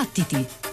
Battiti!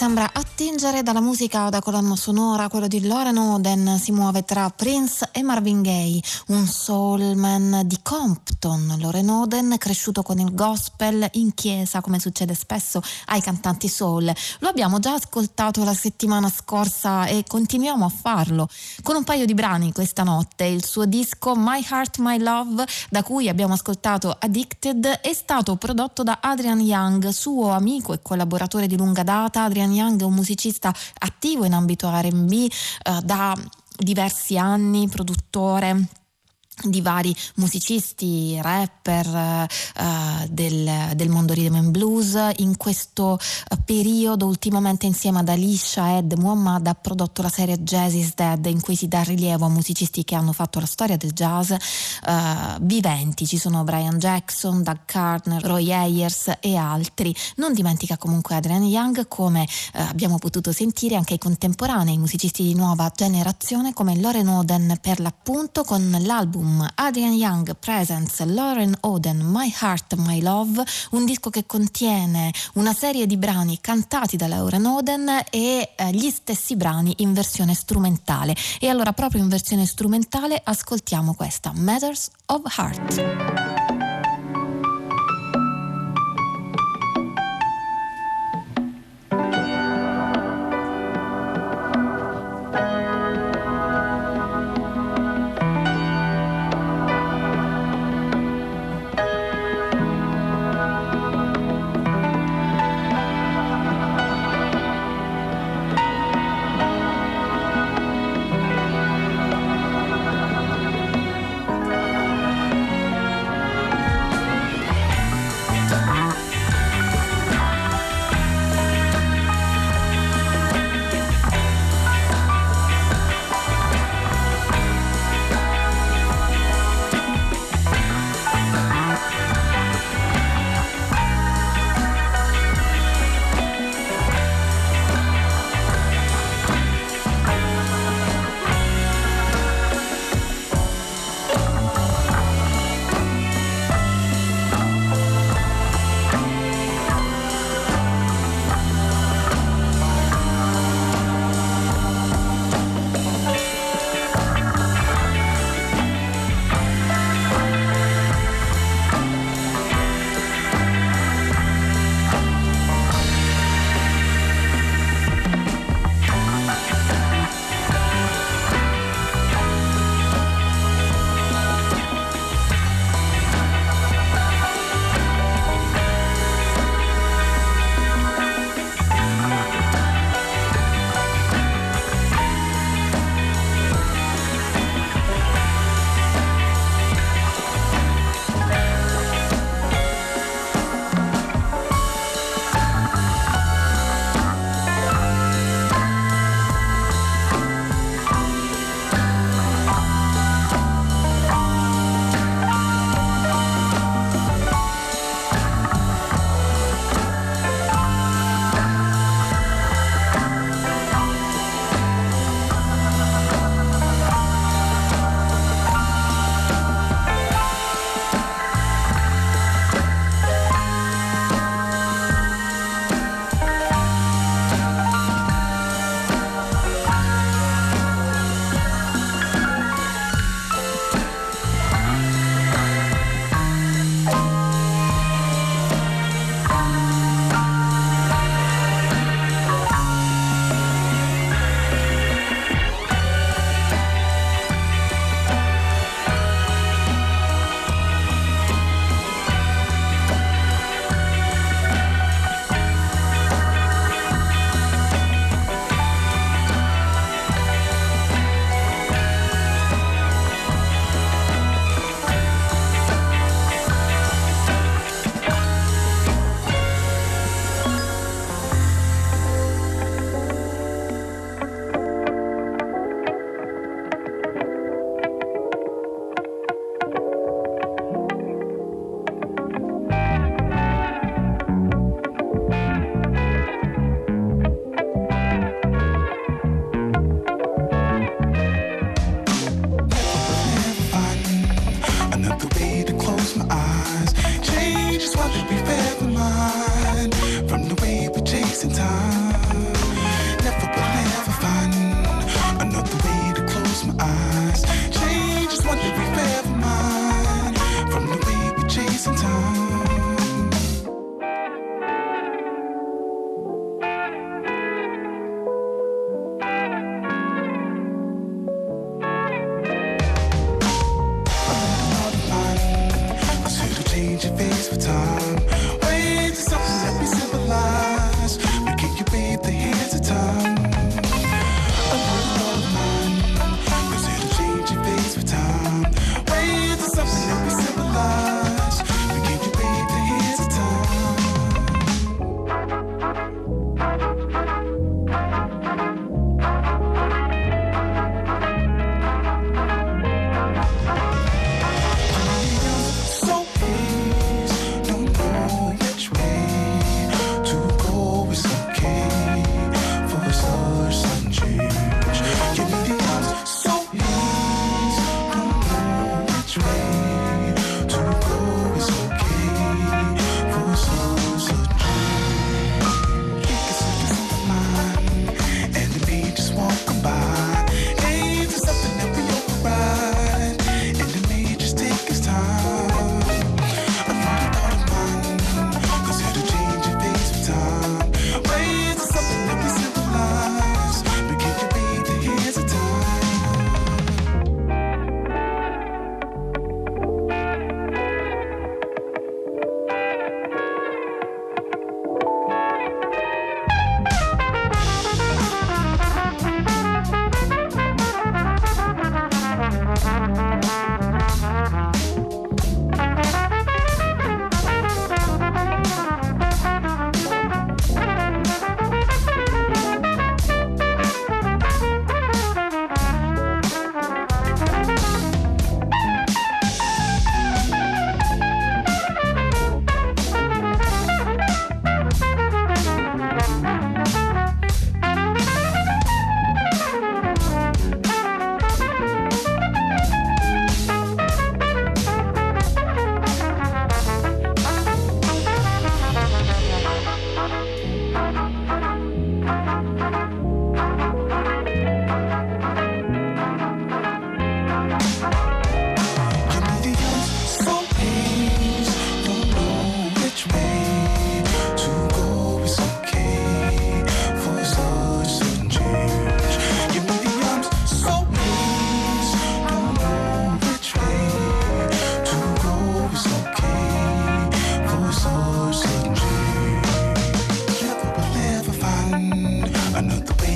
Che sembra attingere dalla musica da colonna sonora, quello di Lauren Oden si muove tra Prince e Marvin Gaye, un soulman di Compton. Lauren Oden cresciuto con il gospel in chiesa, come succede spesso ai cantanti soul. Lo abbiamo già ascoltato la settimana scorsa e continuiamo a farlo con un paio di brani questa notte. Il suo disco My Heart My Love, da cui abbiamo ascoltato Addicted, è stato prodotto da Adrian Young, suo amico e collaboratore di lunga data. Adrian Young è un musicista attivo in ambito RB eh, da diversi anni, produttore di vari musicisti, rapper uh, del, del, mondo rhythm and blues. In questo uh, periodo, ultimamente insieme ad Alicia Ed Muhammad, ha prodotto la serie Jazz is Dead, in cui si dà rilievo a musicisti che hanno fatto la storia del jazz uh, viventi. Ci sono Brian Jackson, Doug Carter, Roy Ayers e altri. Non dimentica comunque Adrian Young, come abbiamo potuto sentire anche i contemporanei musicisti di nuova generazione come Loren Oden per l'appunto con l'album album Adrian Young Presents Lauren Oden My Heart My Love, un disco che contiene una serie di brani cantati da Lauren Oden e eh, gli stessi brani in versione strumentale. E allora proprio in versione strumentale ascoltiamo questa Matters of Heart.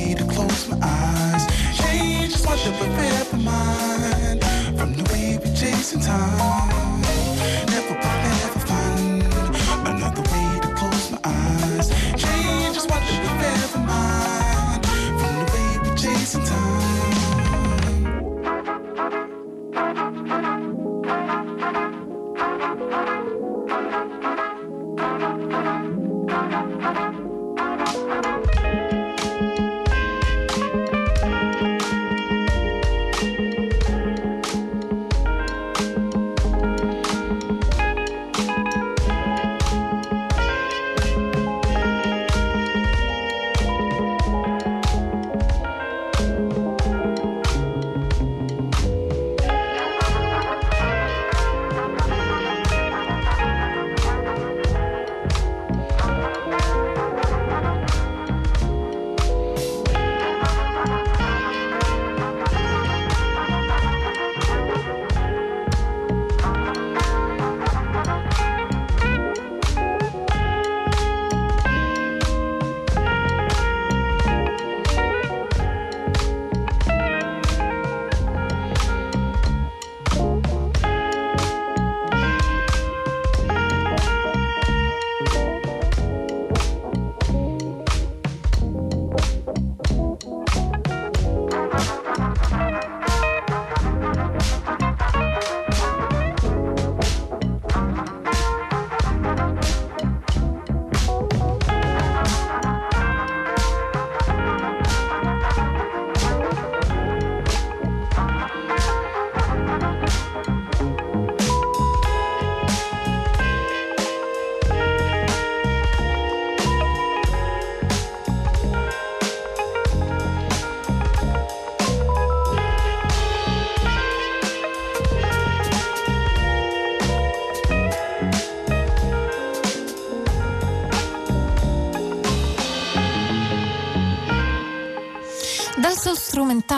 me to close my eyes. Change is what to prepare for mine.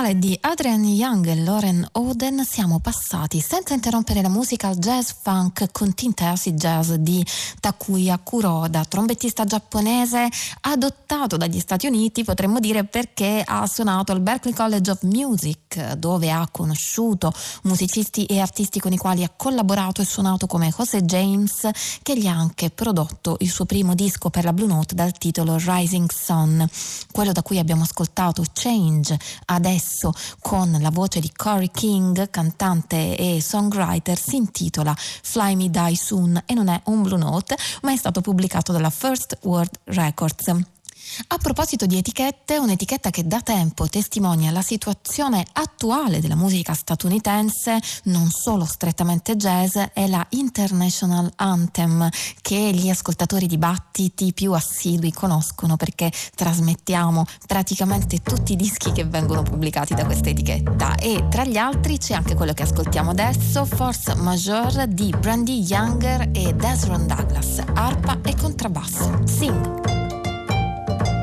Strumentale di Adrian Young e Lauren Oden siamo passati senza interrompere la musica al jazz funk con tinte jazz di Takuya Kuroda, trombettista giapponese adottato dagli Stati Uniti, potremmo dire perché ha suonato al Berklee College of Music, dove ha conosciuto musicisti e artisti con i quali ha collaborato e suonato come Jose James, che gli ha anche prodotto il suo primo disco per la Blue Note dal titolo Rising Sun. Quello da cui abbiamo ascoltato Change adesso con la voce di Corey King, cantante e songwriter, si intitola Fly Me Die Soon e non è un Blue Note, ma è stato pubblicato dalla First World Records. A proposito di etichette, un'etichetta che da tempo testimonia la situazione attuale della musica statunitense, non solo strettamente jazz, è la International Anthem, che gli ascoltatori di battiti più assidui conoscono perché trasmettiamo praticamente tutti i dischi che vengono pubblicati da questa etichetta. E tra gli altri c'è anche quello che ascoltiamo adesso, Force Majeure di Brandy Younger e Desron Douglas, arpa e contrabbasso. Sing! ん?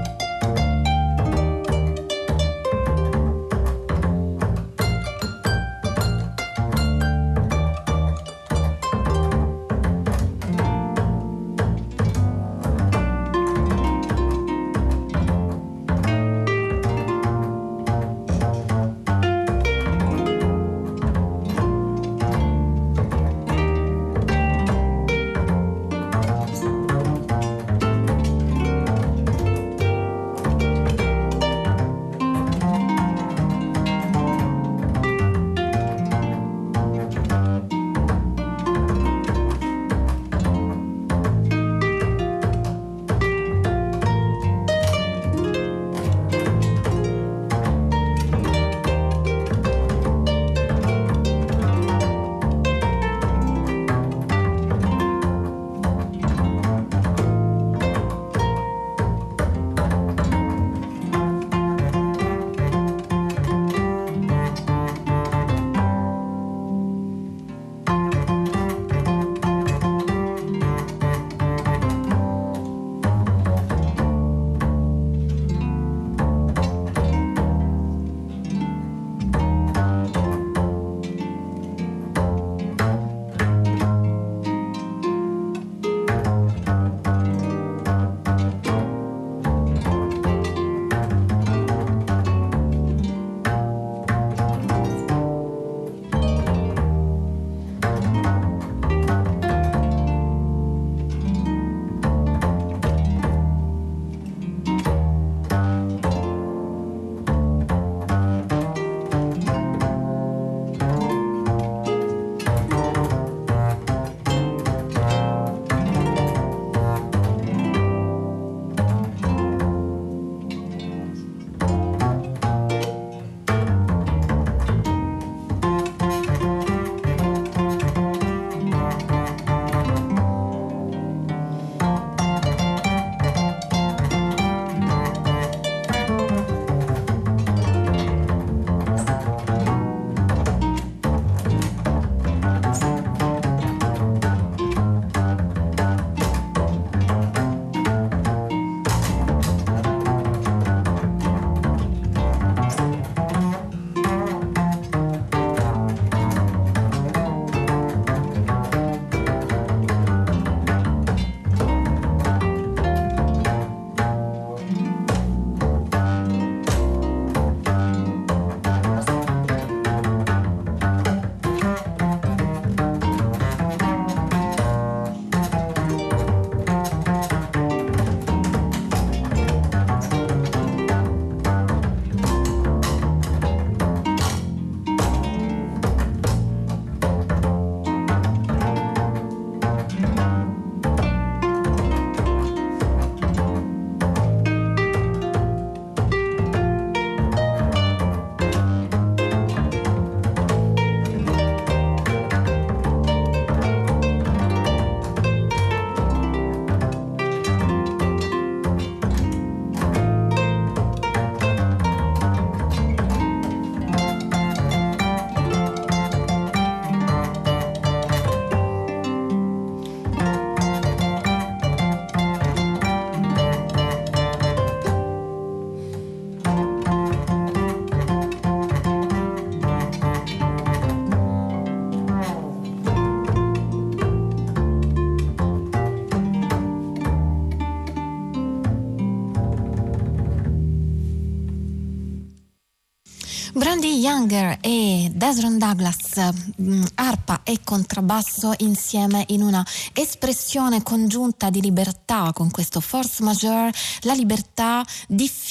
Younger e Desron Douglas, mm, arpa e contrabbasso insieme in una espressione congiunta di libertà con questo force majeure, la libertà difficile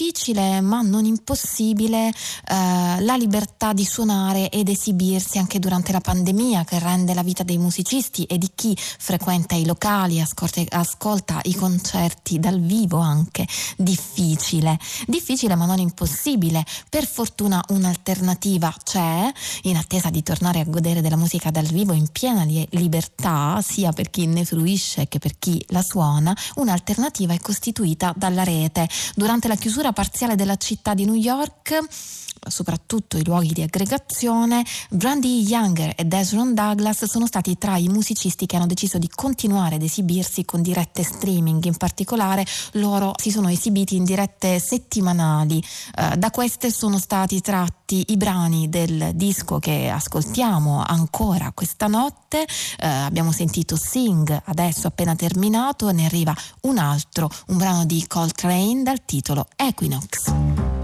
ma non impossibile, eh, la libertà di suonare ed esibirsi anche durante la pandemia che rende la vita dei musicisti e di chi frequenta i locali, ascolta, ascolta i concerti dal vivo anche difficile. Difficile ma non impossibile. Per fortuna un'alternativa alternativa c'è, in attesa di tornare a godere della musica dal vivo in piena libertà, sia per chi ne fruisce che per chi la suona, un'alternativa è costituita dalla rete. Durante la chiusura parziale della città di New York, soprattutto i luoghi di aggregazione, Brandy Younger e Desron Douglas sono stati tra i musicisti che hanno deciso di continuare ad esibirsi con dirette streaming. In particolare loro si sono esibiti in dirette settimanali. Eh, da queste sono stati tratti i brani del disco che ascoltiamo ancora questa notte. Eh, abbiamo sentito Sing adesso appena terminato, ne arriva un altro, un brano di Coltrane dal titolo Equinox.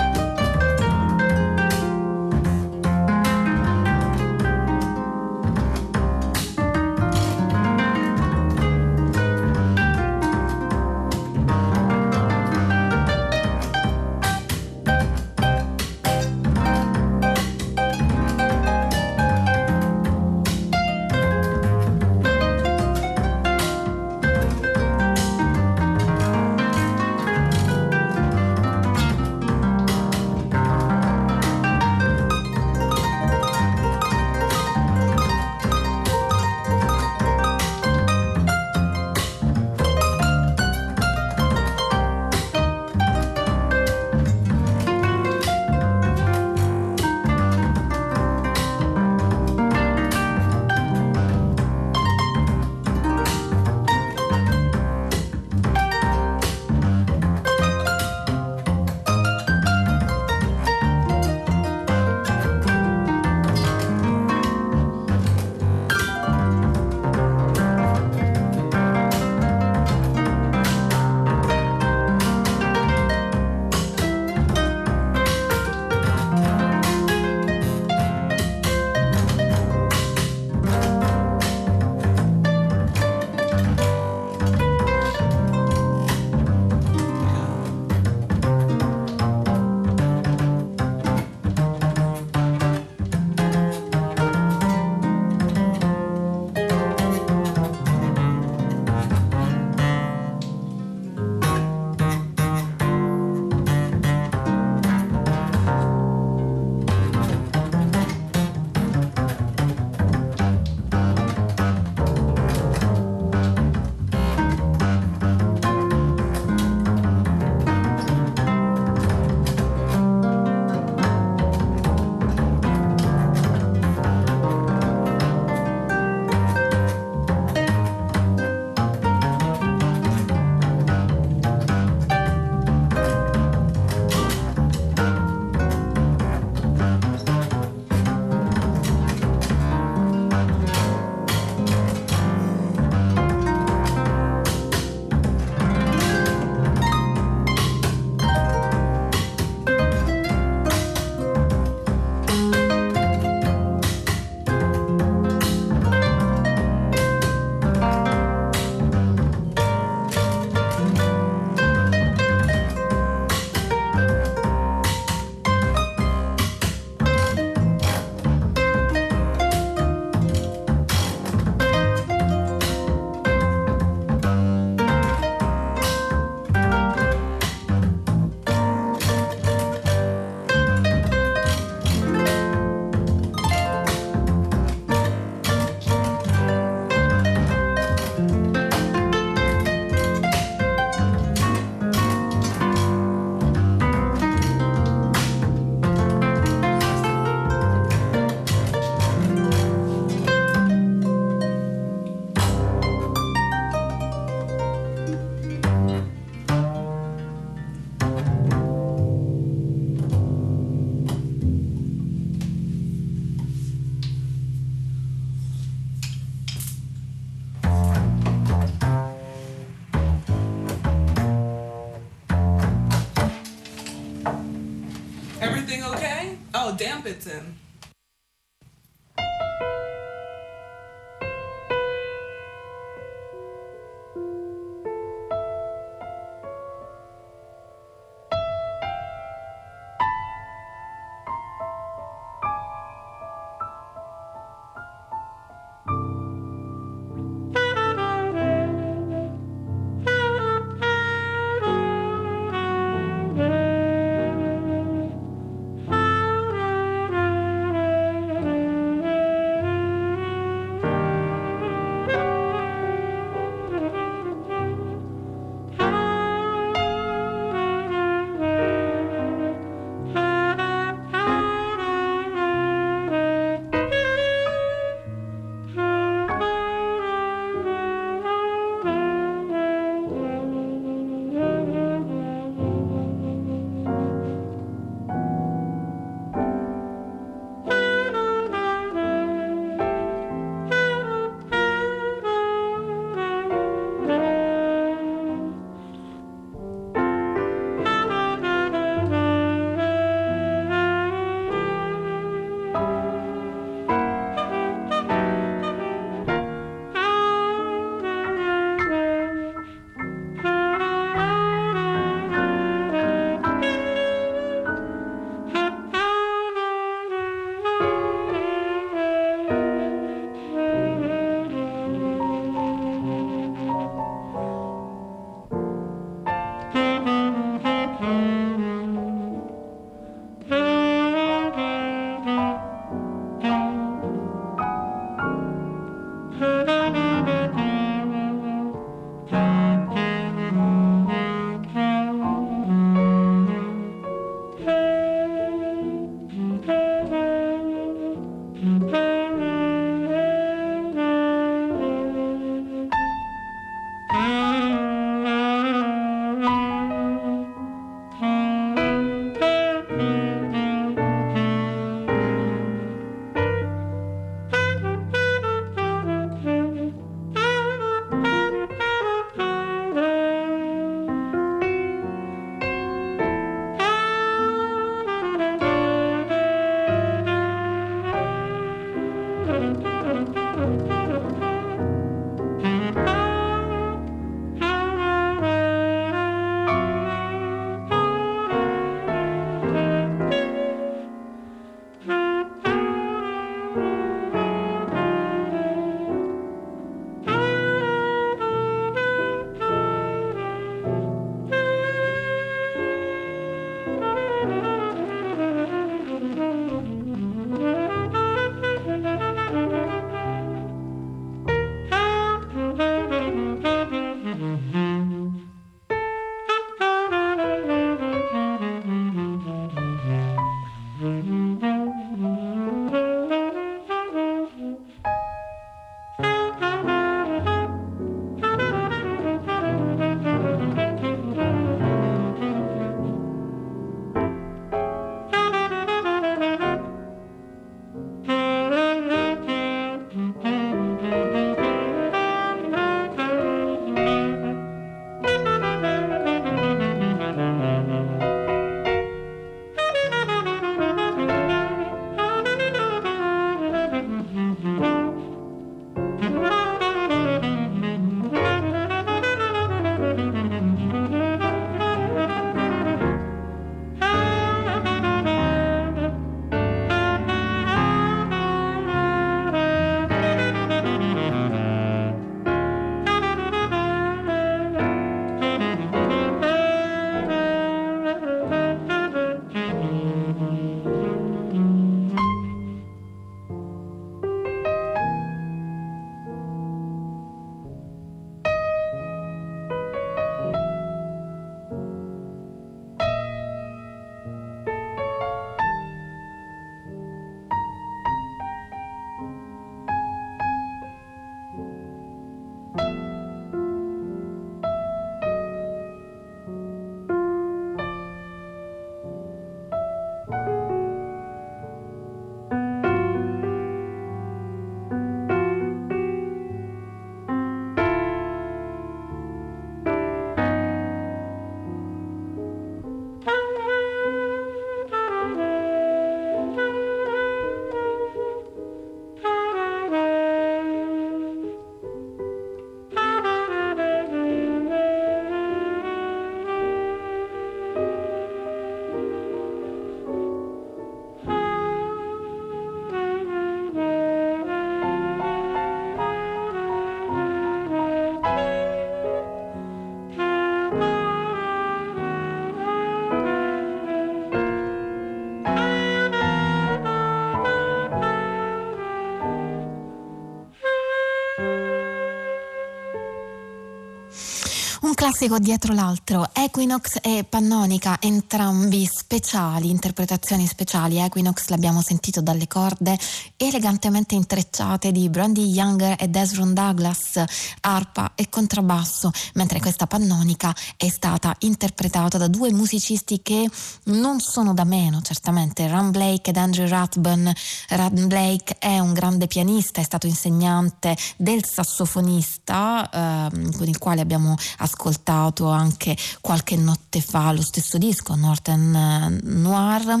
Classico dietro l'altro, Equinox e Pannonica, entrambi speciali, interpretazioni speciali. Equinox l'abbiamo sentito dalle corde elegantemente intrecciate di Brandy Younger e Desmond Douglas, arpa e contrabbasso, mentre questa Pannonica è stata interpretata da due musicisti che non sono da meno, certamente, Ram Blake ed Andrew Rathbun. Ram Blake è un grande pianista, è stato insegnante del sassofonista eh, con il quale abbiamo ascoltato anche qualche notte fa lo stesso disco, Northern eh, Noir,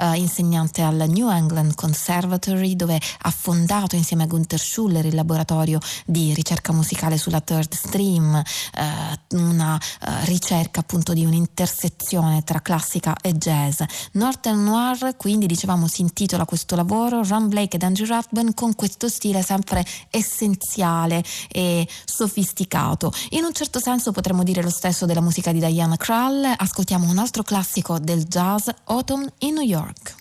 eh, insegnante al New England Conservatory dove ha fondato insieme a Gunther Schuller il laboratorio di ricerca musicale sulla third stream, eh, una eh, ricerca appunto di un'intersezione tra classica e jazz. Northern Noir quindi dicevamo si intitola questo lavoro, Ron Blake ed Andrew Rathbun con questo stile sempre essenziale e sofisticato. In un certo senso potremmo dire lo stesso della musica di Diana Krall. Ascoltiamo un altro classico del jazz, Autumn in New York.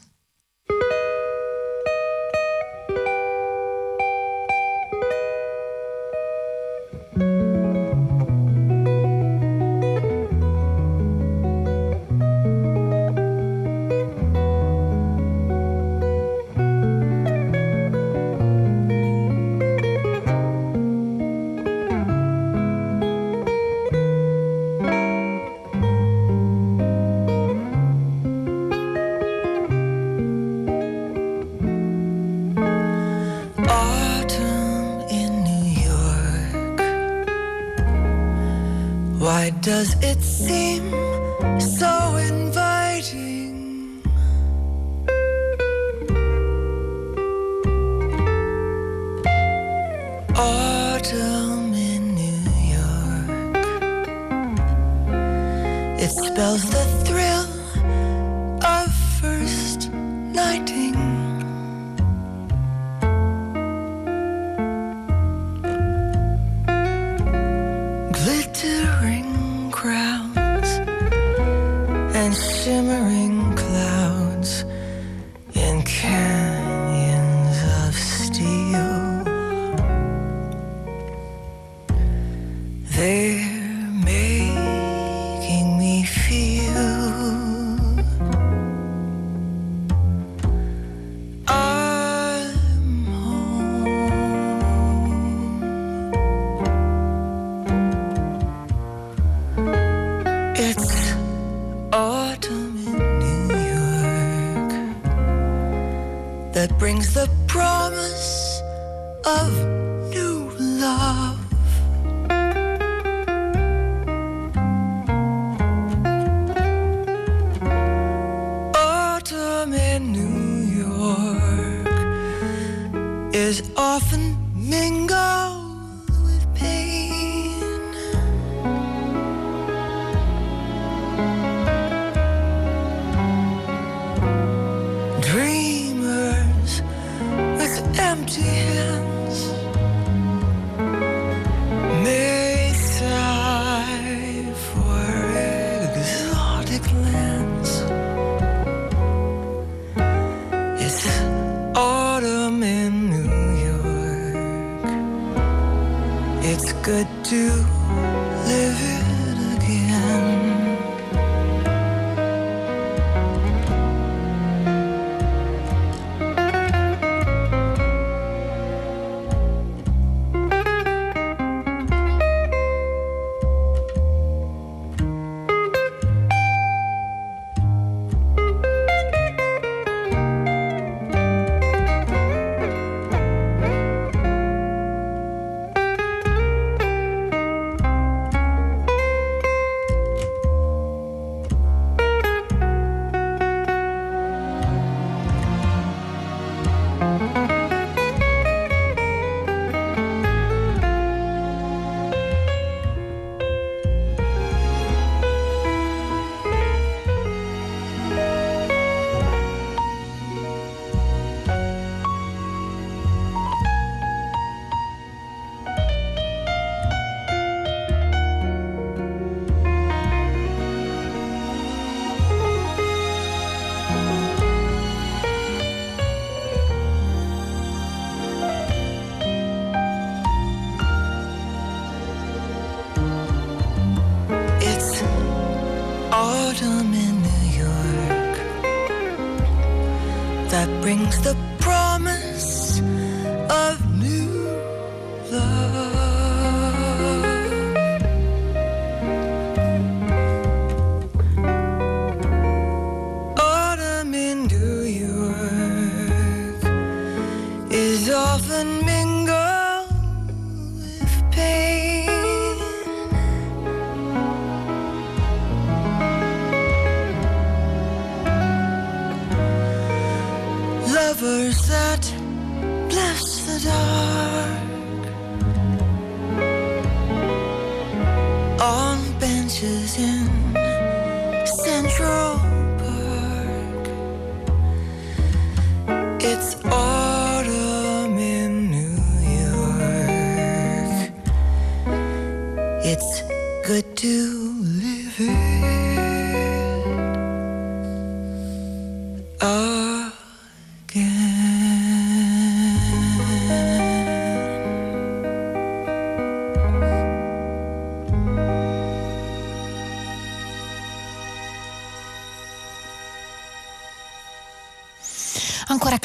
The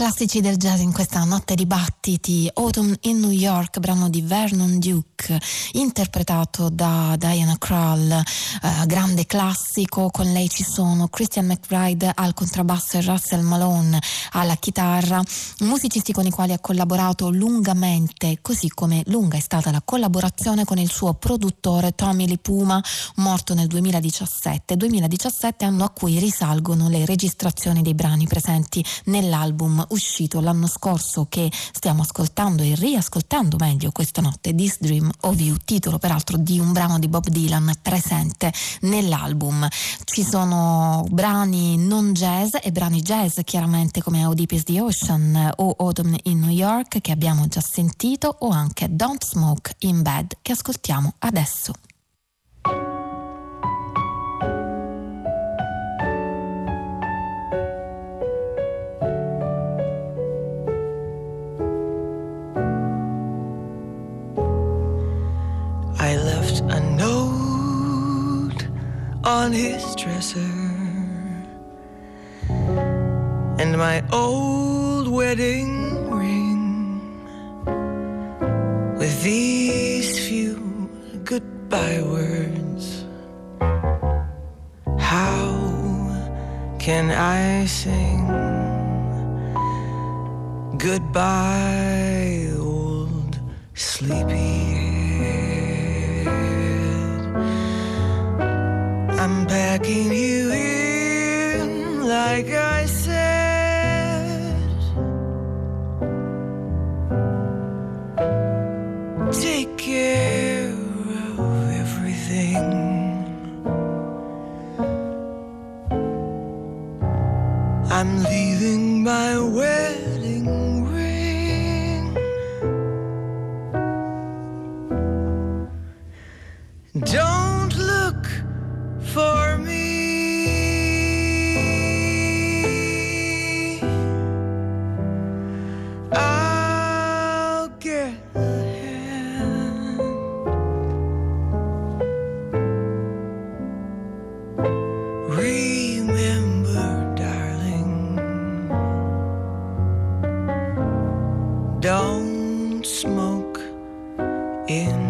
classici del jazz in questa notte di battiti, Autumn in New York, brano di Vernon Duke, interpretato da Diana Krall, eh, grande classico, con lei ci sono Christian McBride al contrabbasso e Russell Malone alla chitarra, musicisti con i quali ha collaborato lungamente, così come lunga è stata la collaborazione con il suo produttore Tommy Lee Puma, morto nel 2017, 2017 anno a cui risalgono le registrazioni dei brani presenti nell'album uscito l'anno scorso che stiamo ascoltando e riascoltando meglio questa notte, This Dream You, titolo peraltro di un brano di Bob Dylan presente nell'album. Ci sono brani non jazz e brani jazz chiaramente come Oedipus the Ocean o Autumn in New York che abbiamo già sentito o anche Don't Smoke in Bed che ascoltiamo adesso. On his dresser and my old wedding ring with these few goodbye words. How can I sing goodbye, old sleepyhead? I'm packing you in like I said. Take care of everything. I'm leaving my wedding smoke in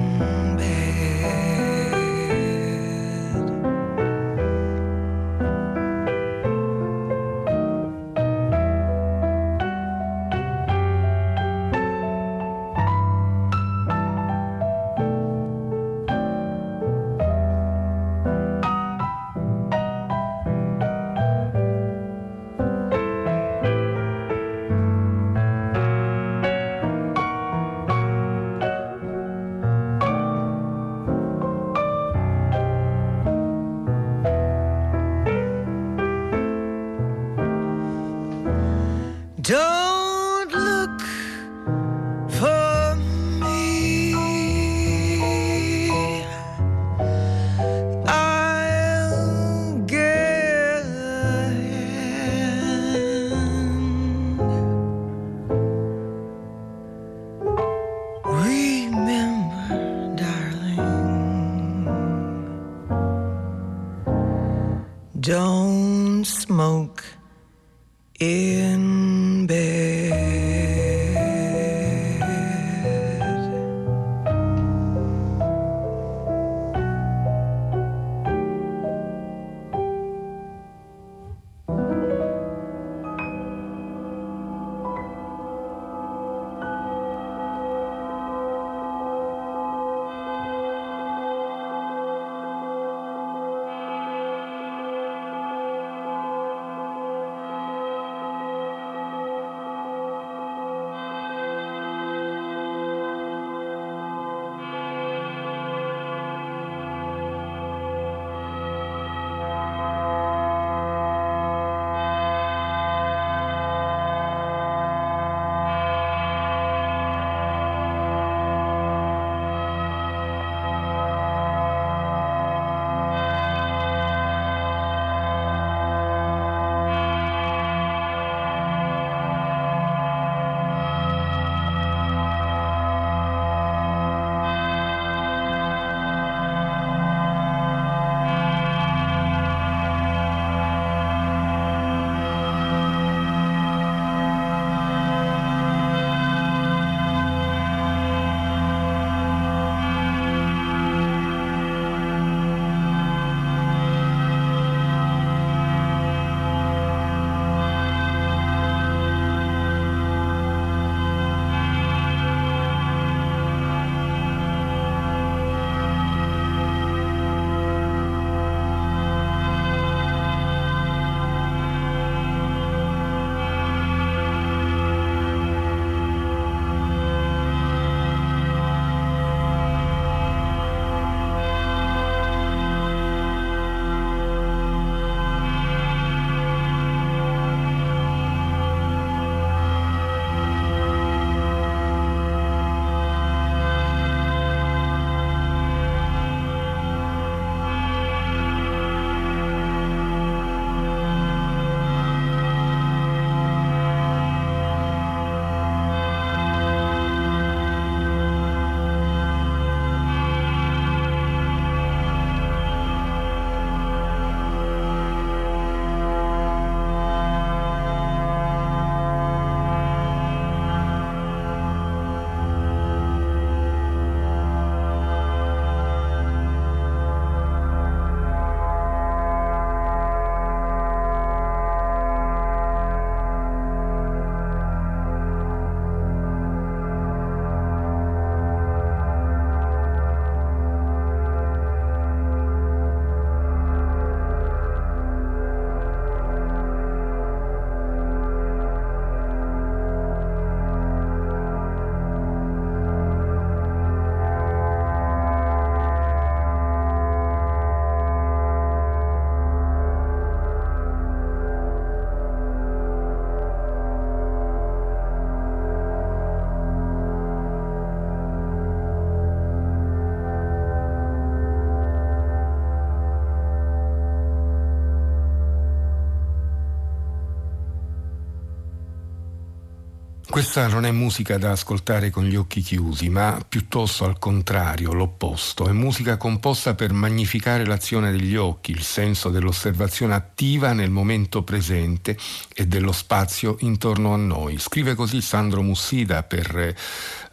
Questa non è musica da ascoltare con gli occhi chiusi, ma piuttosto al contrario, l'opposto. È musica composta per magnificare l'azione degli occhi, il senso dell'osservazione attiva nel momento presente e dello spazio intorno a noi. Scrive così Sandro Mussida per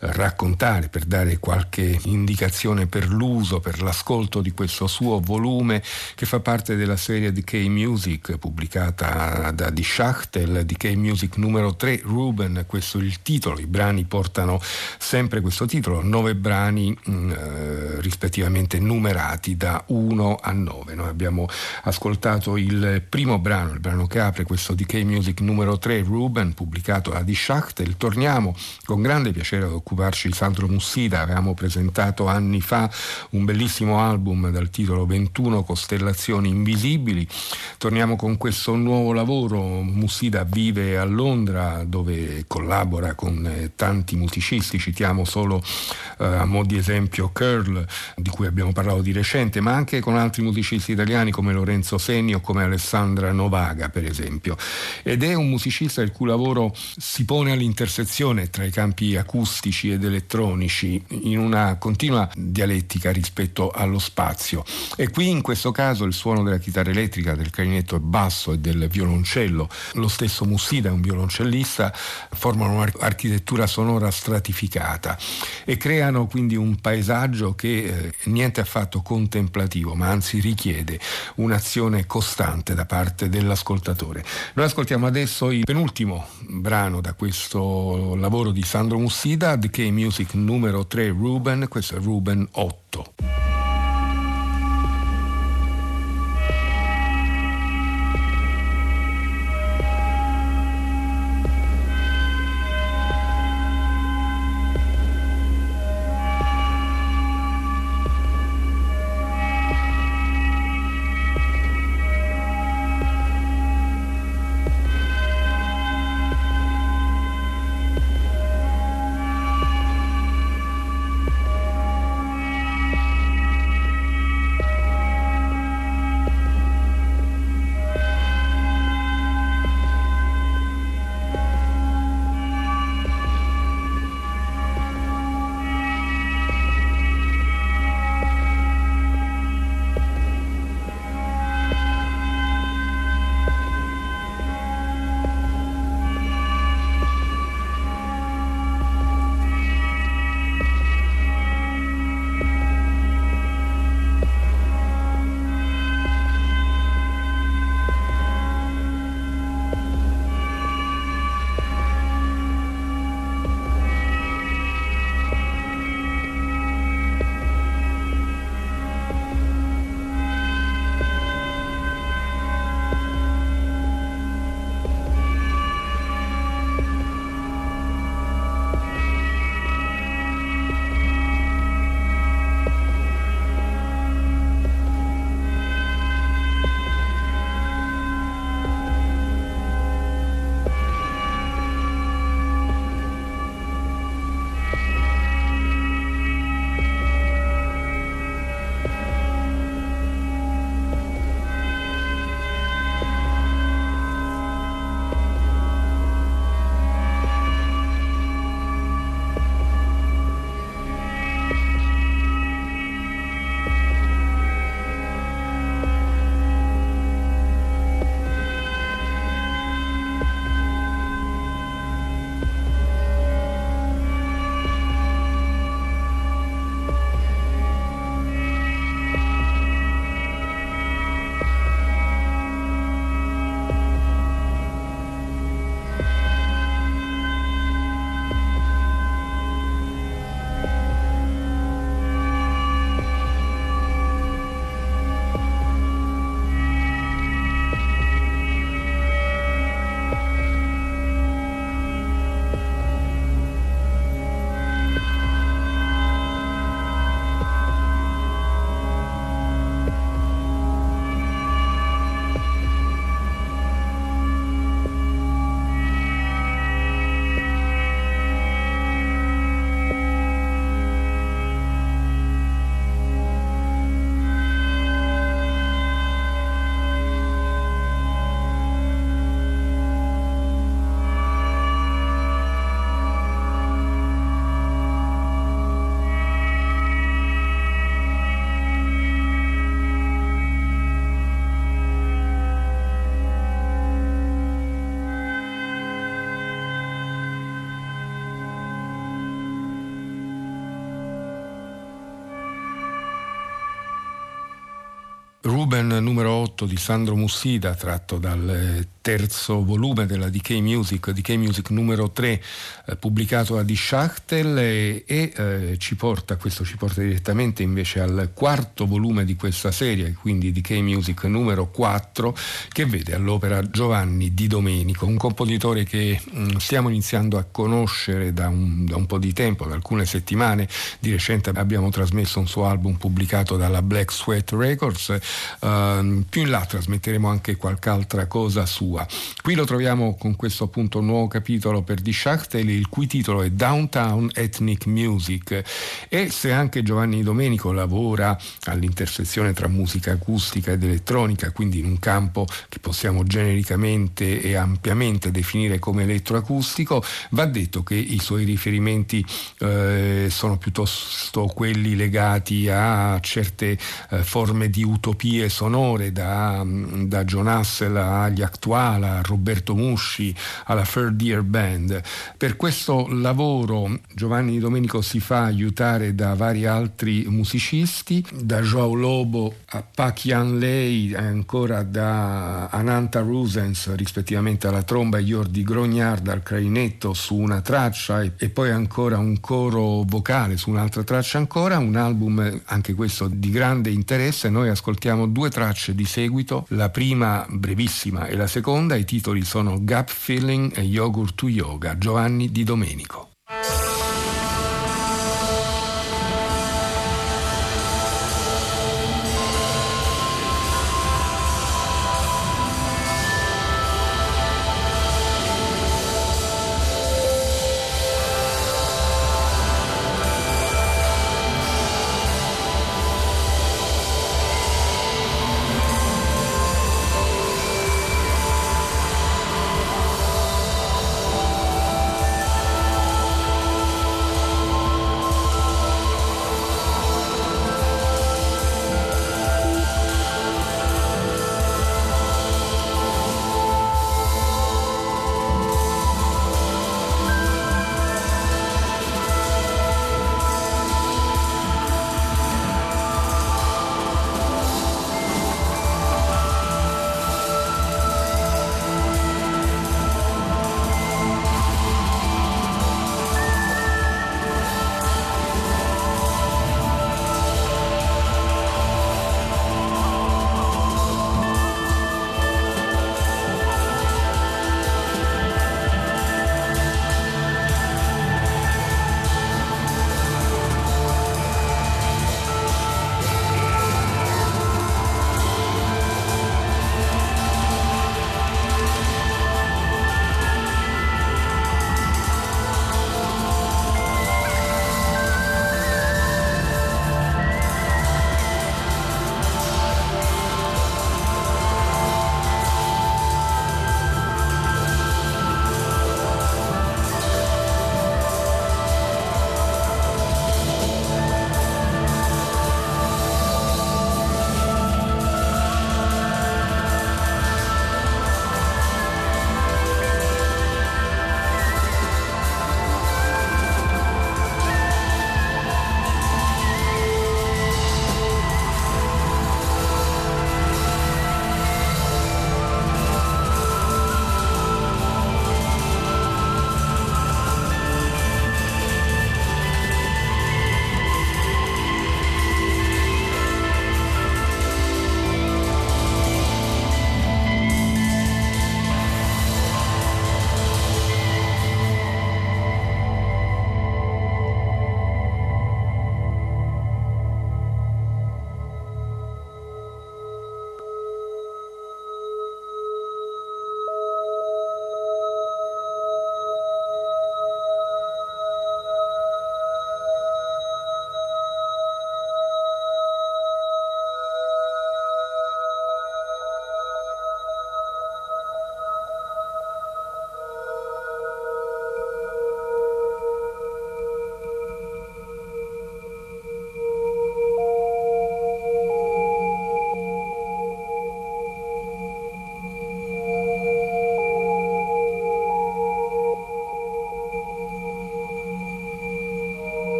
raccontare, per dare qualche indicazione per l'uso, per l'ascolto di questo suo volume che fa parte della serie Decay Music pubblicata da Die Schachtel, Decay Music numero 3, Ruben, questo è il titolo, i brani portano sempre questo titolo, nove brani mm, eh, rispettivamente numerati da 1 a 9. Noi abbiamo ascoltato il primo brano, il brano che apre questo Decay Music numero 3, Ruben, pubblicato da Die Schachtel. Torniamo con grande piacere ad occuparci di Sandro Mussida, avevamo presentato anni fa un bellissimo album dal titolo 21 Costellazioni Invisibili. Torniamo con questo nuovo lavoro, Mussida vive a Londra dove collabora collabora con eh, tanti musicisti, citiamo solo eh, a mo' di esempio Curl, di cui abbiamo parlato di recente, ma anche con altri musicisti italiani come Lorenzo Senni o come Alessandra Novaga, per esempio. Ed è un musicista il cui lavoro si pone all'intersezione tra i campi acustici ed elettronici in una continua dialettica rispetto allo spazio. E qui in questo caso il suono della chitarra elettrica, del clarinetto basso e del violoncello, lo stesso Mussida è un violoncellista, formano un'architettura sonora stratificata e creano quindi un paesaggio che eh, niente affatto contemplativo, ma anzi richiede un'azione costante da parte dell'ascoltatore. Noi ascoltiamo adesso il penultimo brano da questo lavoro di Sandro Mussida, The K-Music numero 3 Ruben, questo è Ruben 8. Ruben numero 8 di Sandro Mussida, tratto dal eh, terzo volume della DK Music, DK Music numero 3, eh, pubblicato a Die Schachtel e, e eh, ci porta, questo ci porta direttamente invece al quarto volume di questa serie, quindi DK Music numero 4, che vede all'opera Giovanni Di Domenico, un compositore che mh, mm, stiamo iniziando a conoscere da un, da un, po' di tempo, da alcune settimane, di recente abbiamo trasmesso un suo album pubblicato dalla Black Sweat Records, uh, più in là trasmetteremo anche qualche altra cosa sua sua. Qui lo troviamo con questo appunto nuovo capitolo per Die Schachtel, il cui titolo è Downtown Ethnic Music e se anche Giovanni Domenico lavora all'intersezione tra musica acustica ed elettronica, quindi in un campo che possiamo genericamente e ampiamente definire come elettroacustico, va detto che i suoi riferimenti eh, sono piuttosto quelli legati a certe eh, forme di utopie sonore, da, da John Hassel agli Actuala, a Roberto Musci, alla Third Year Band. Per questo lavoro Giovanni Domenico si fa aiutare da vari altri musicisti, da Joao Lobo a Pak Yan Lei, ancora da Ananta Rusens rispettivamente alla tromba e Jordi Grognard al clarinetto su una traccia e poi ancora un coro vocale su un'altra traccia ancora, un album anche questo di grande interesse. Noi ascoltiamo due tracce di seguito, la prima brevissima e la seconda, i titoli sono Gap Feeling e Yogurt to Yoga, Giovanni Di Domenico.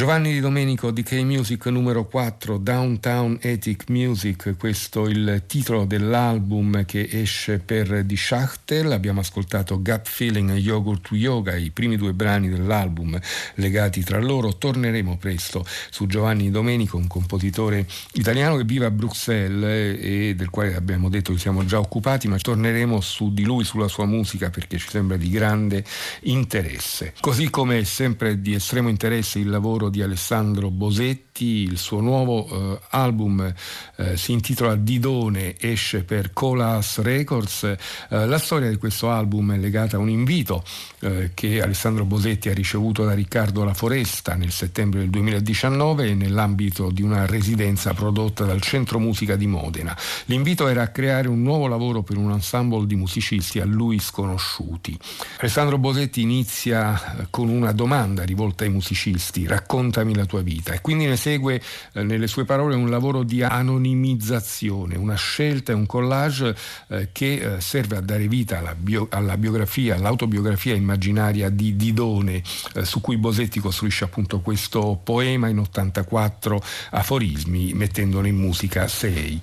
Giovanni Di Domenico di K-Music numero 4, Downtown Ethic Music, questo è il titolo dell'album che esce per Die Schachtel, abbiamo ascoltato Gut Feeling e Yogurt to Yoga, i primi due brani dell'album legati tra loro, torneremo presto su Giovanni Di Domenico, un compositore italiano che vive a Bruxelles e del quale abbiamo detto che siamo già occupati, ma torneremo su di lui, sulla sua musica perché ci sembra di grande interesse. Così come è sempre di estremo interesse il lavoro di Alessandro Bosetti, il suo nuovo eh, album eh, si intitola Didone, esce per Colas Records. Eh, la storia di questo album è legata a un invito eh, che Alessandro Bosetti ha ricevuto da Riccardo La Foresta nel settembre del 2019 nell'ambito di una residenza prodotta dal Centro Musica di Modena. L'invito era a creare un nuovo lavoro per un ensemble di musicisti a lui sconosciuti. Alessandro Bosetti inizia eh, con una domanda rivolta ai musicisti, raccontami la tua vita e quindi ne segue eh, nelle sue parole un lavoro di anonimizzazione, una scelta e un collage eh, che eh, serve a dare vita alla, bio, alla biografia, all'autobiografia immaginaria di Didone eh, su cui Bosetti costruisce appunto questo poema in 84 aforismi mettendone in musica 6.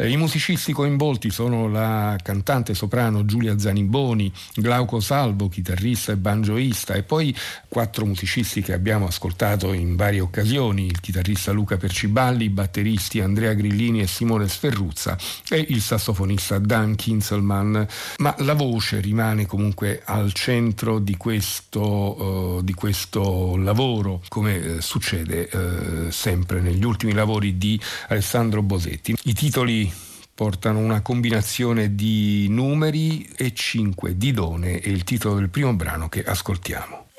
Eh, I musicisti coinvolti sono la cantante soprano Giulia Zaniboni, Glauco Salvo, chitarrista e banjoista, e poi quattro musicisti che abbiamo ascoltato in varie occasioni, il chitarrista Luca Perciballi, i batteristi Andrea Grillini e Simone Sferruzza e il sassofonista Dan Kinselman, ma la voce rimane comunque al centro di questo, uh, di questo lavoro, come uh, succede uh, sempre negli ultimi lavori di Alessandro Bosetti. I titoli portano una combinazione di numeri e cinque di Done e il titolo del primo brano che ascoltiamo.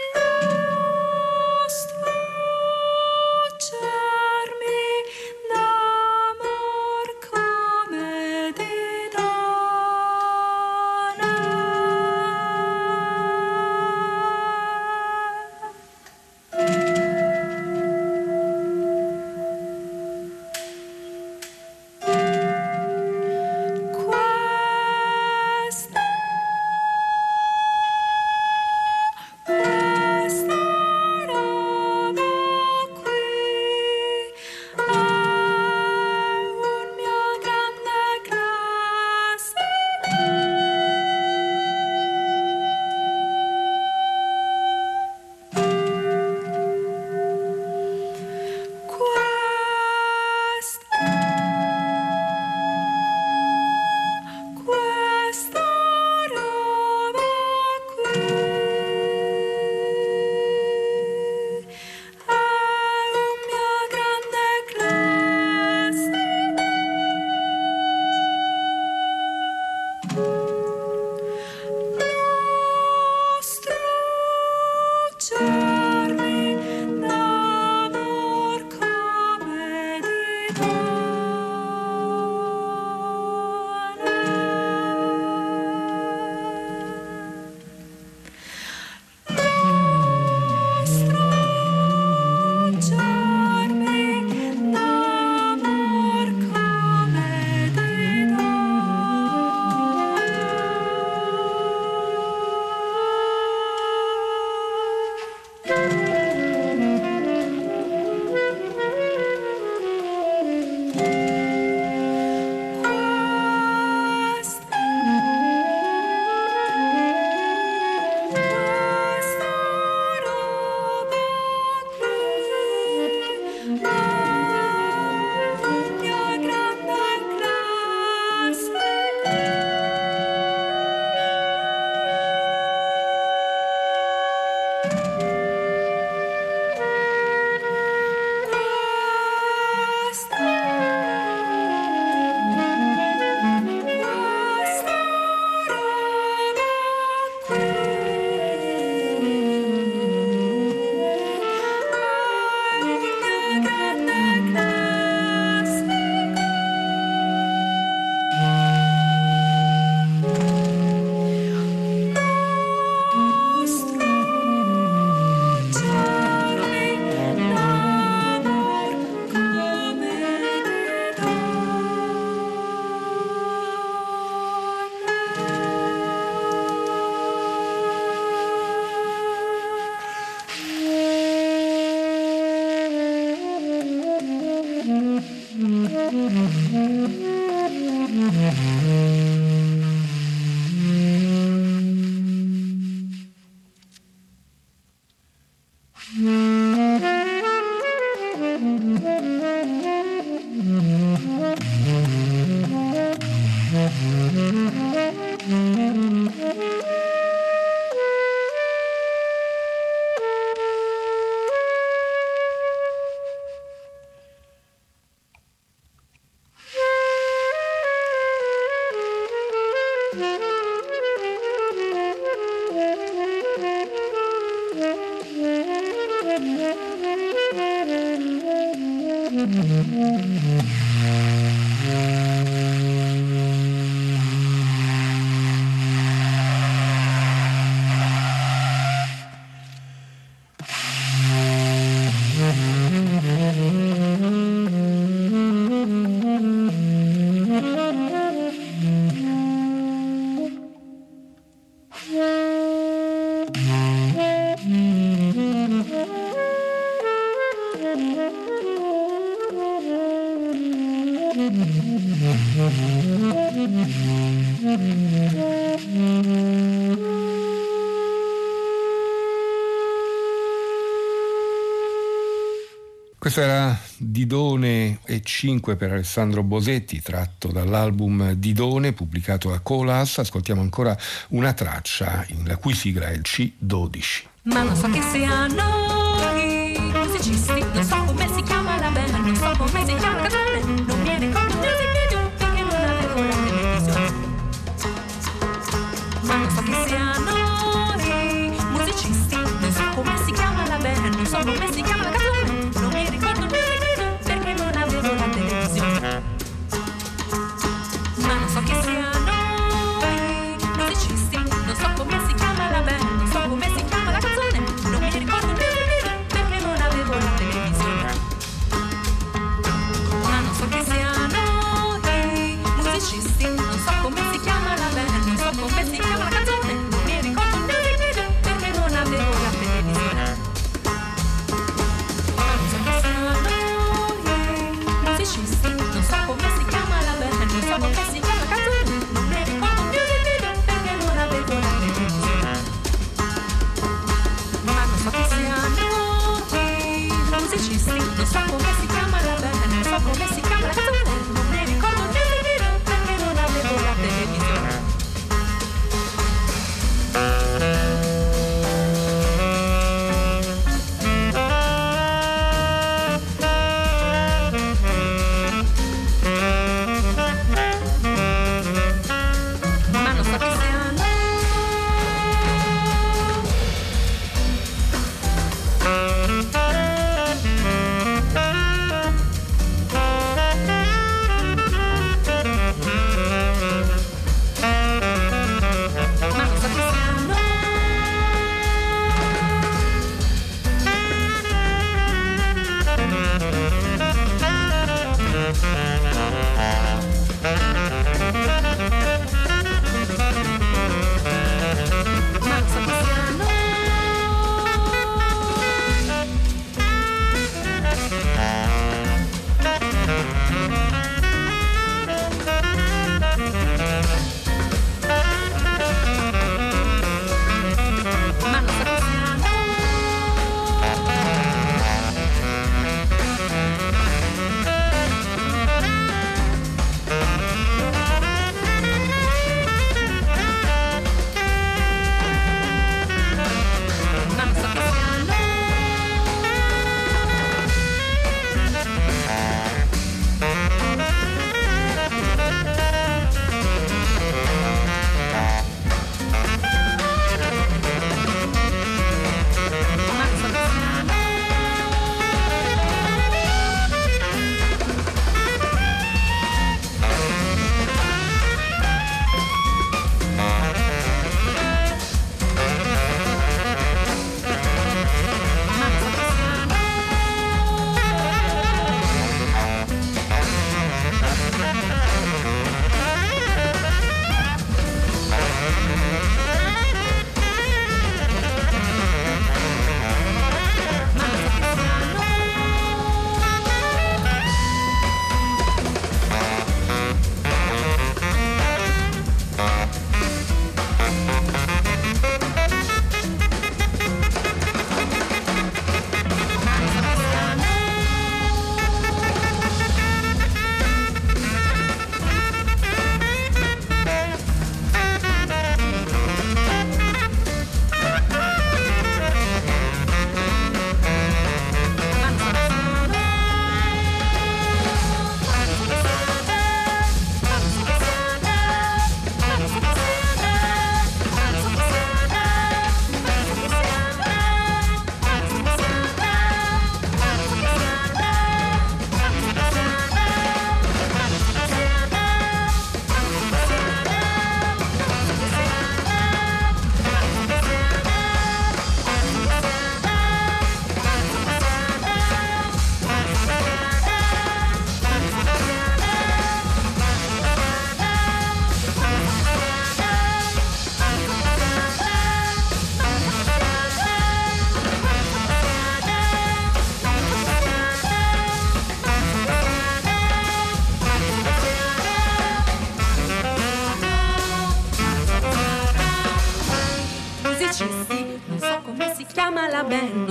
Questo era Didone e 5 per Alessandro Bosetti, tratto dall'album Didone pubblicato a Colas. Ascoltiamo ancora una traccia la cui sigla è il C12. Ma non so che sia noi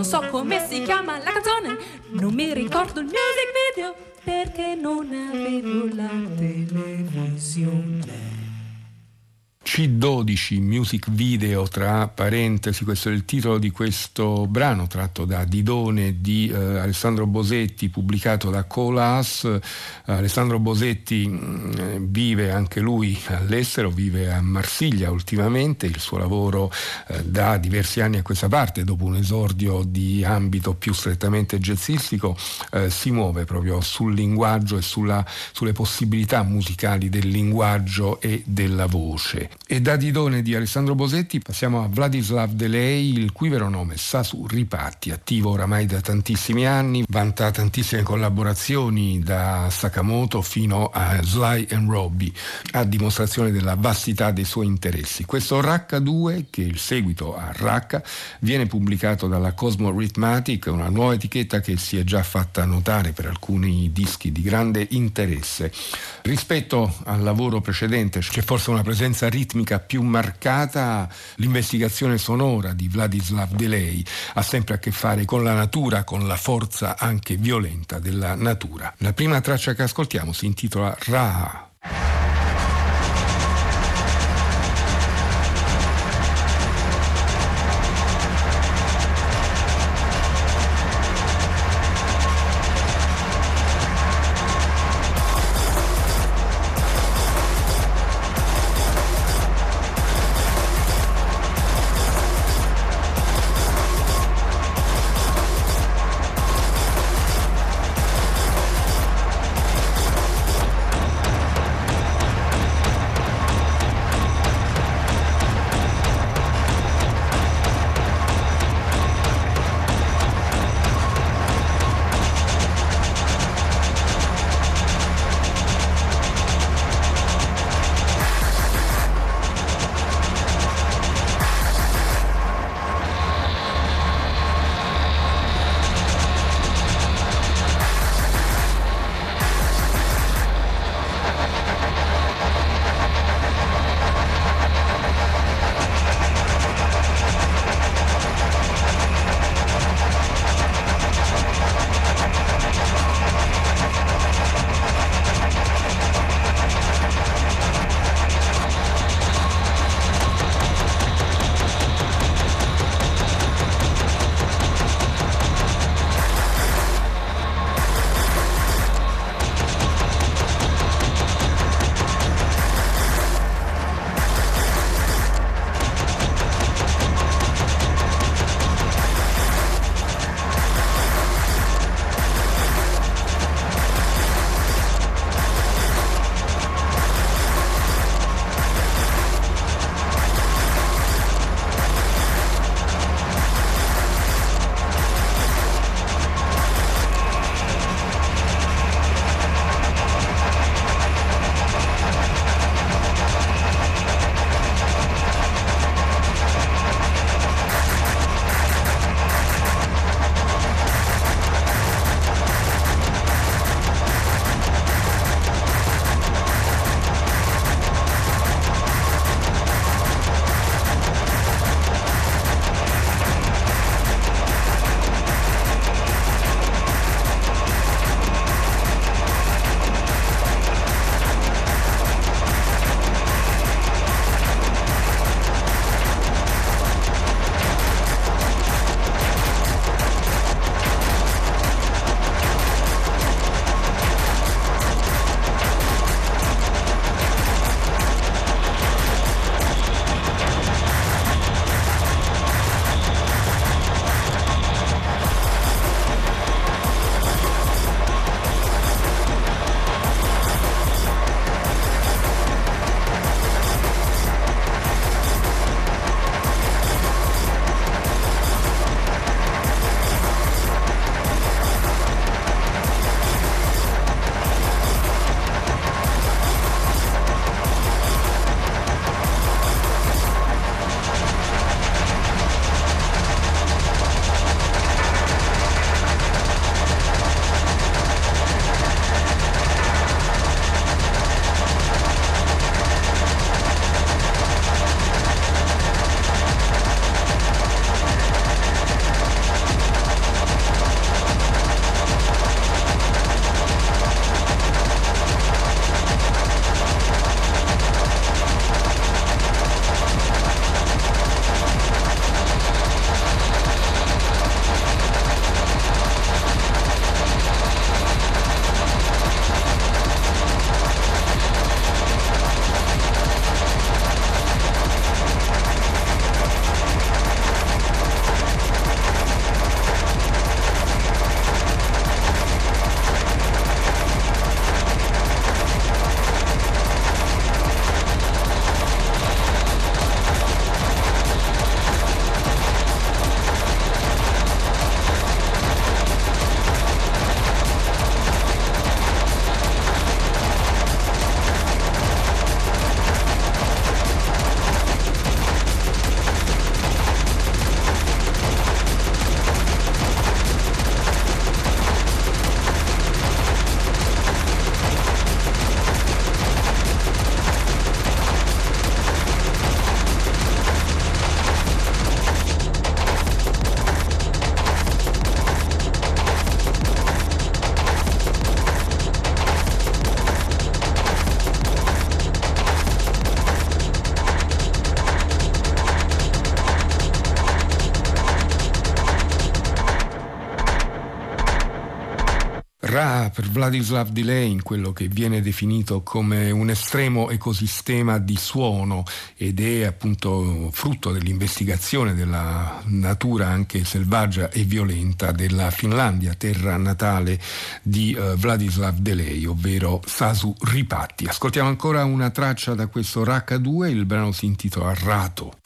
non so come si chiama Music Video, tra parentesi, questo è il titolo di questo brano tratto da Didone di eh, Alessandro Bosetti, pubblicato da Colas. Eh, Alessandro Bosetti mh, mm, vive anche lui all'estero, vive a Marsiglia ultimamente, il suo lavoro eh, da diversi anni a questa parte, dopo un esordio di ambito più strettamente jazzistico, eh, si muove proprio sul linguaggio e sulla, sulle possibilità musicali del linguaggio e della voce. E da Didone di Alessandro Bosetti passiamo a Vladislav Delei, il cui vero nome è Sasu Ripatti, attivo oramai da tantissimi anni, vanta tantissime collaborazioni da Sakamoto fino a Sly and Robbie, a dimostrazione della vastità dei suoi interessi. Questo Racca 2, che è il seguito a Racca, viene pubblicato dalla Cosmo Rhythmatic, una nuova etichetta che si è già fatta notare per alcuni dischi di grande interesse. Rispetto al lavoro precedente c'è forse una presenza ritmica più marcata, l'investigazione sonora di Vladislav Delay ha sempre a che fare con la natura, con la forza anche violenta della natura. La prima traccia che ascoltiamo si intitola Ra. Vladislav Delay in quello che viene definito come un estremo ecosistema di suono ed è appunto frutto dell'investigazione della natura anche selvaggia e violenta della Finlandia, terra natale di uh, Vladislav Delay, ovvero Sasu Ripatti. Ascoltiamo ancora una traccia da questo Raka 2, il brano si intitola Rato.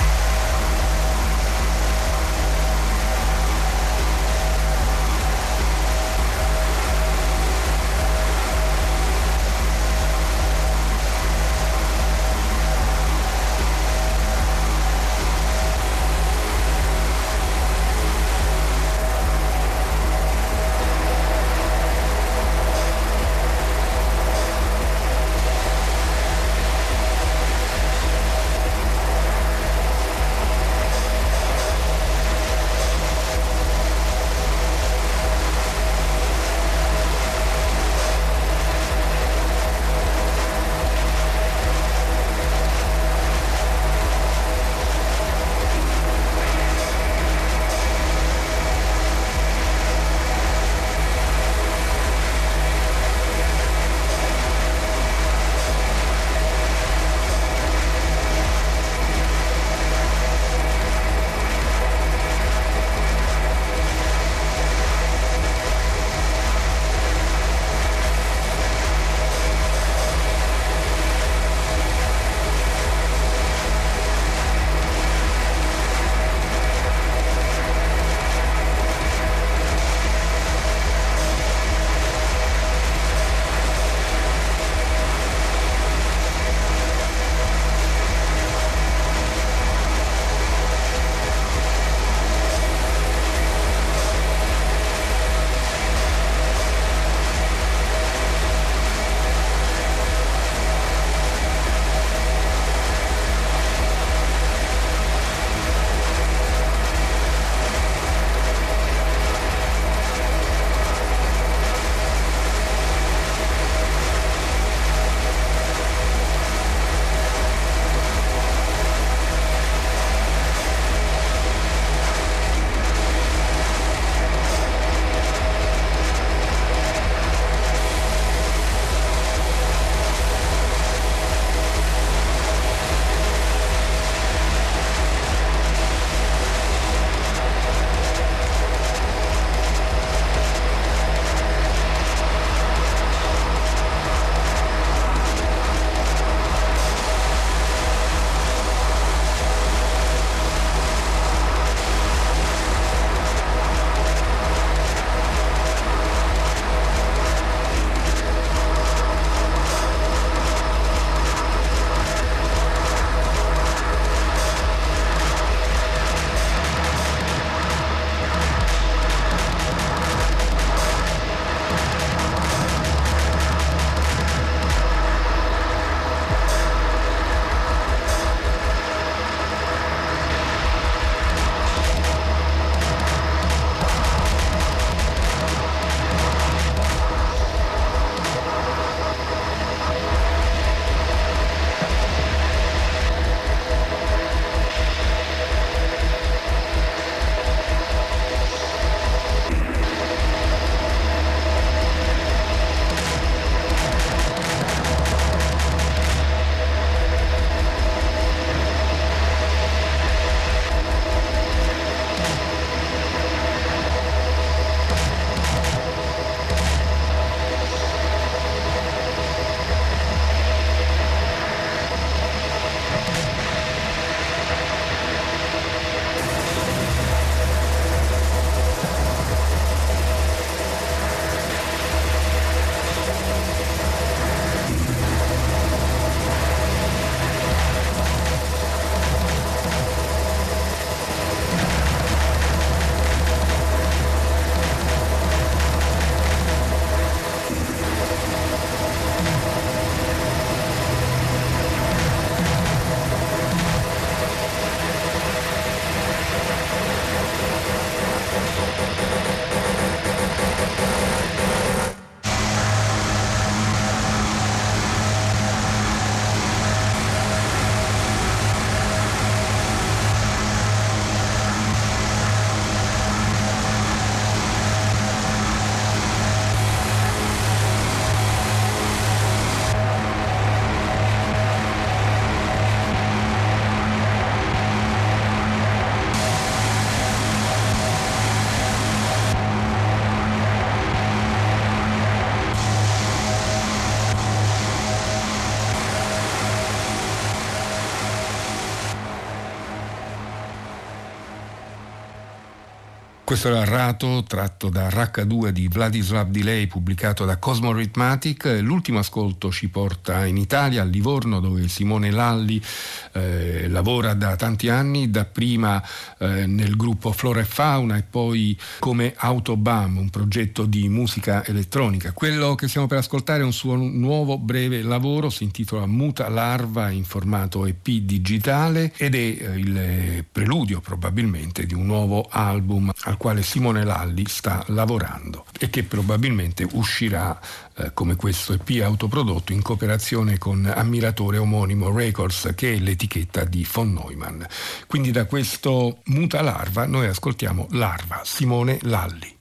Questo era Rato, tratto da Rh2 di Vladislav Delay, pubblicato da Cosmo Rhythmatic. L'ultimo ascolto ci porta in Italia, a Livorno, dove Simone Lalli eh, lavora da tanti anni, dapprima eh, nel gruppo Flora e Fauna e poi come Autobam, un progetto di musica elettronica. Quello che stiamo per ascoltare è un suo nuovo breve lavoro, si intitola Muta Larva in formato EP digitale ed è eh, il preludio probabilmente di un nuovo album al quale Simone Lalli sta lavorando e che probabilmente uscirà eh, come questo EP autoprodotto in cooperazione con Ammiratore Omonimo Records che è l'etichetta di von Neumann. Quindi da questo Muta Larva noi ascoltiamo Larva, Simone Lalli.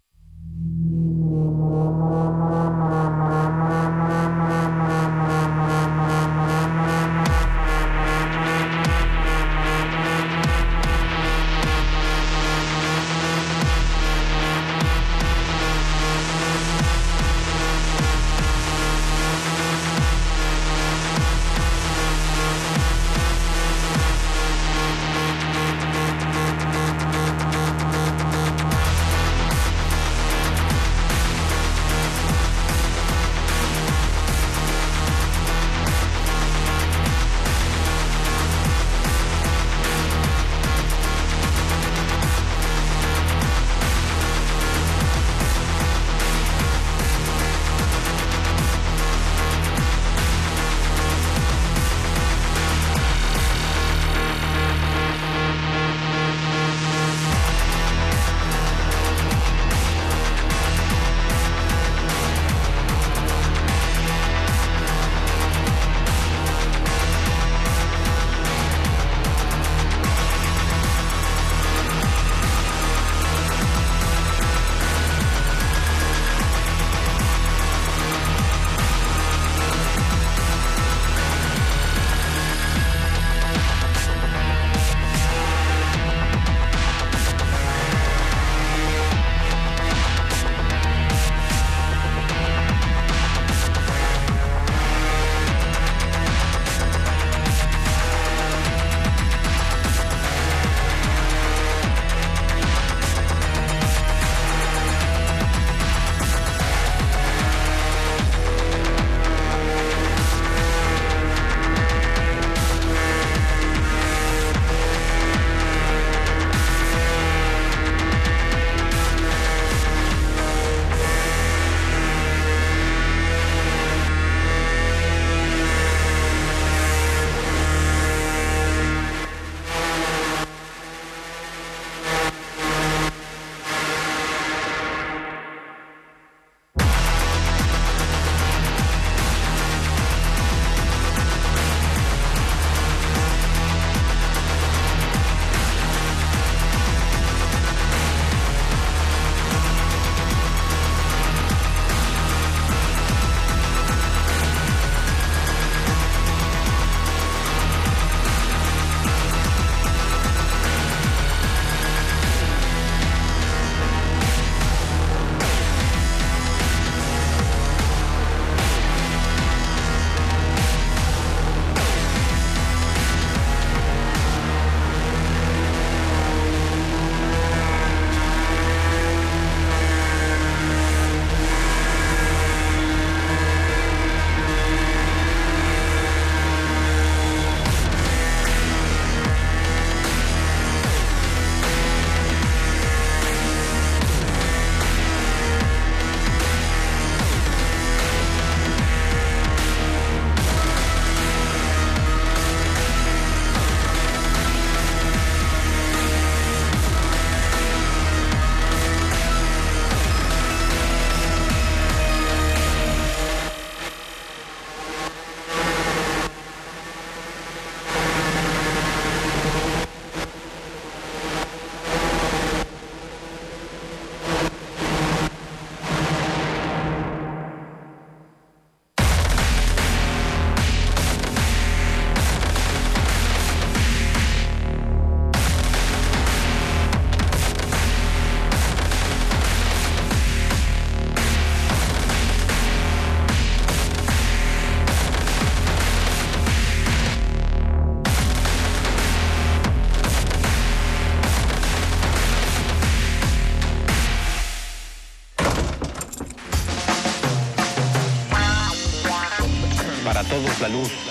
La luz.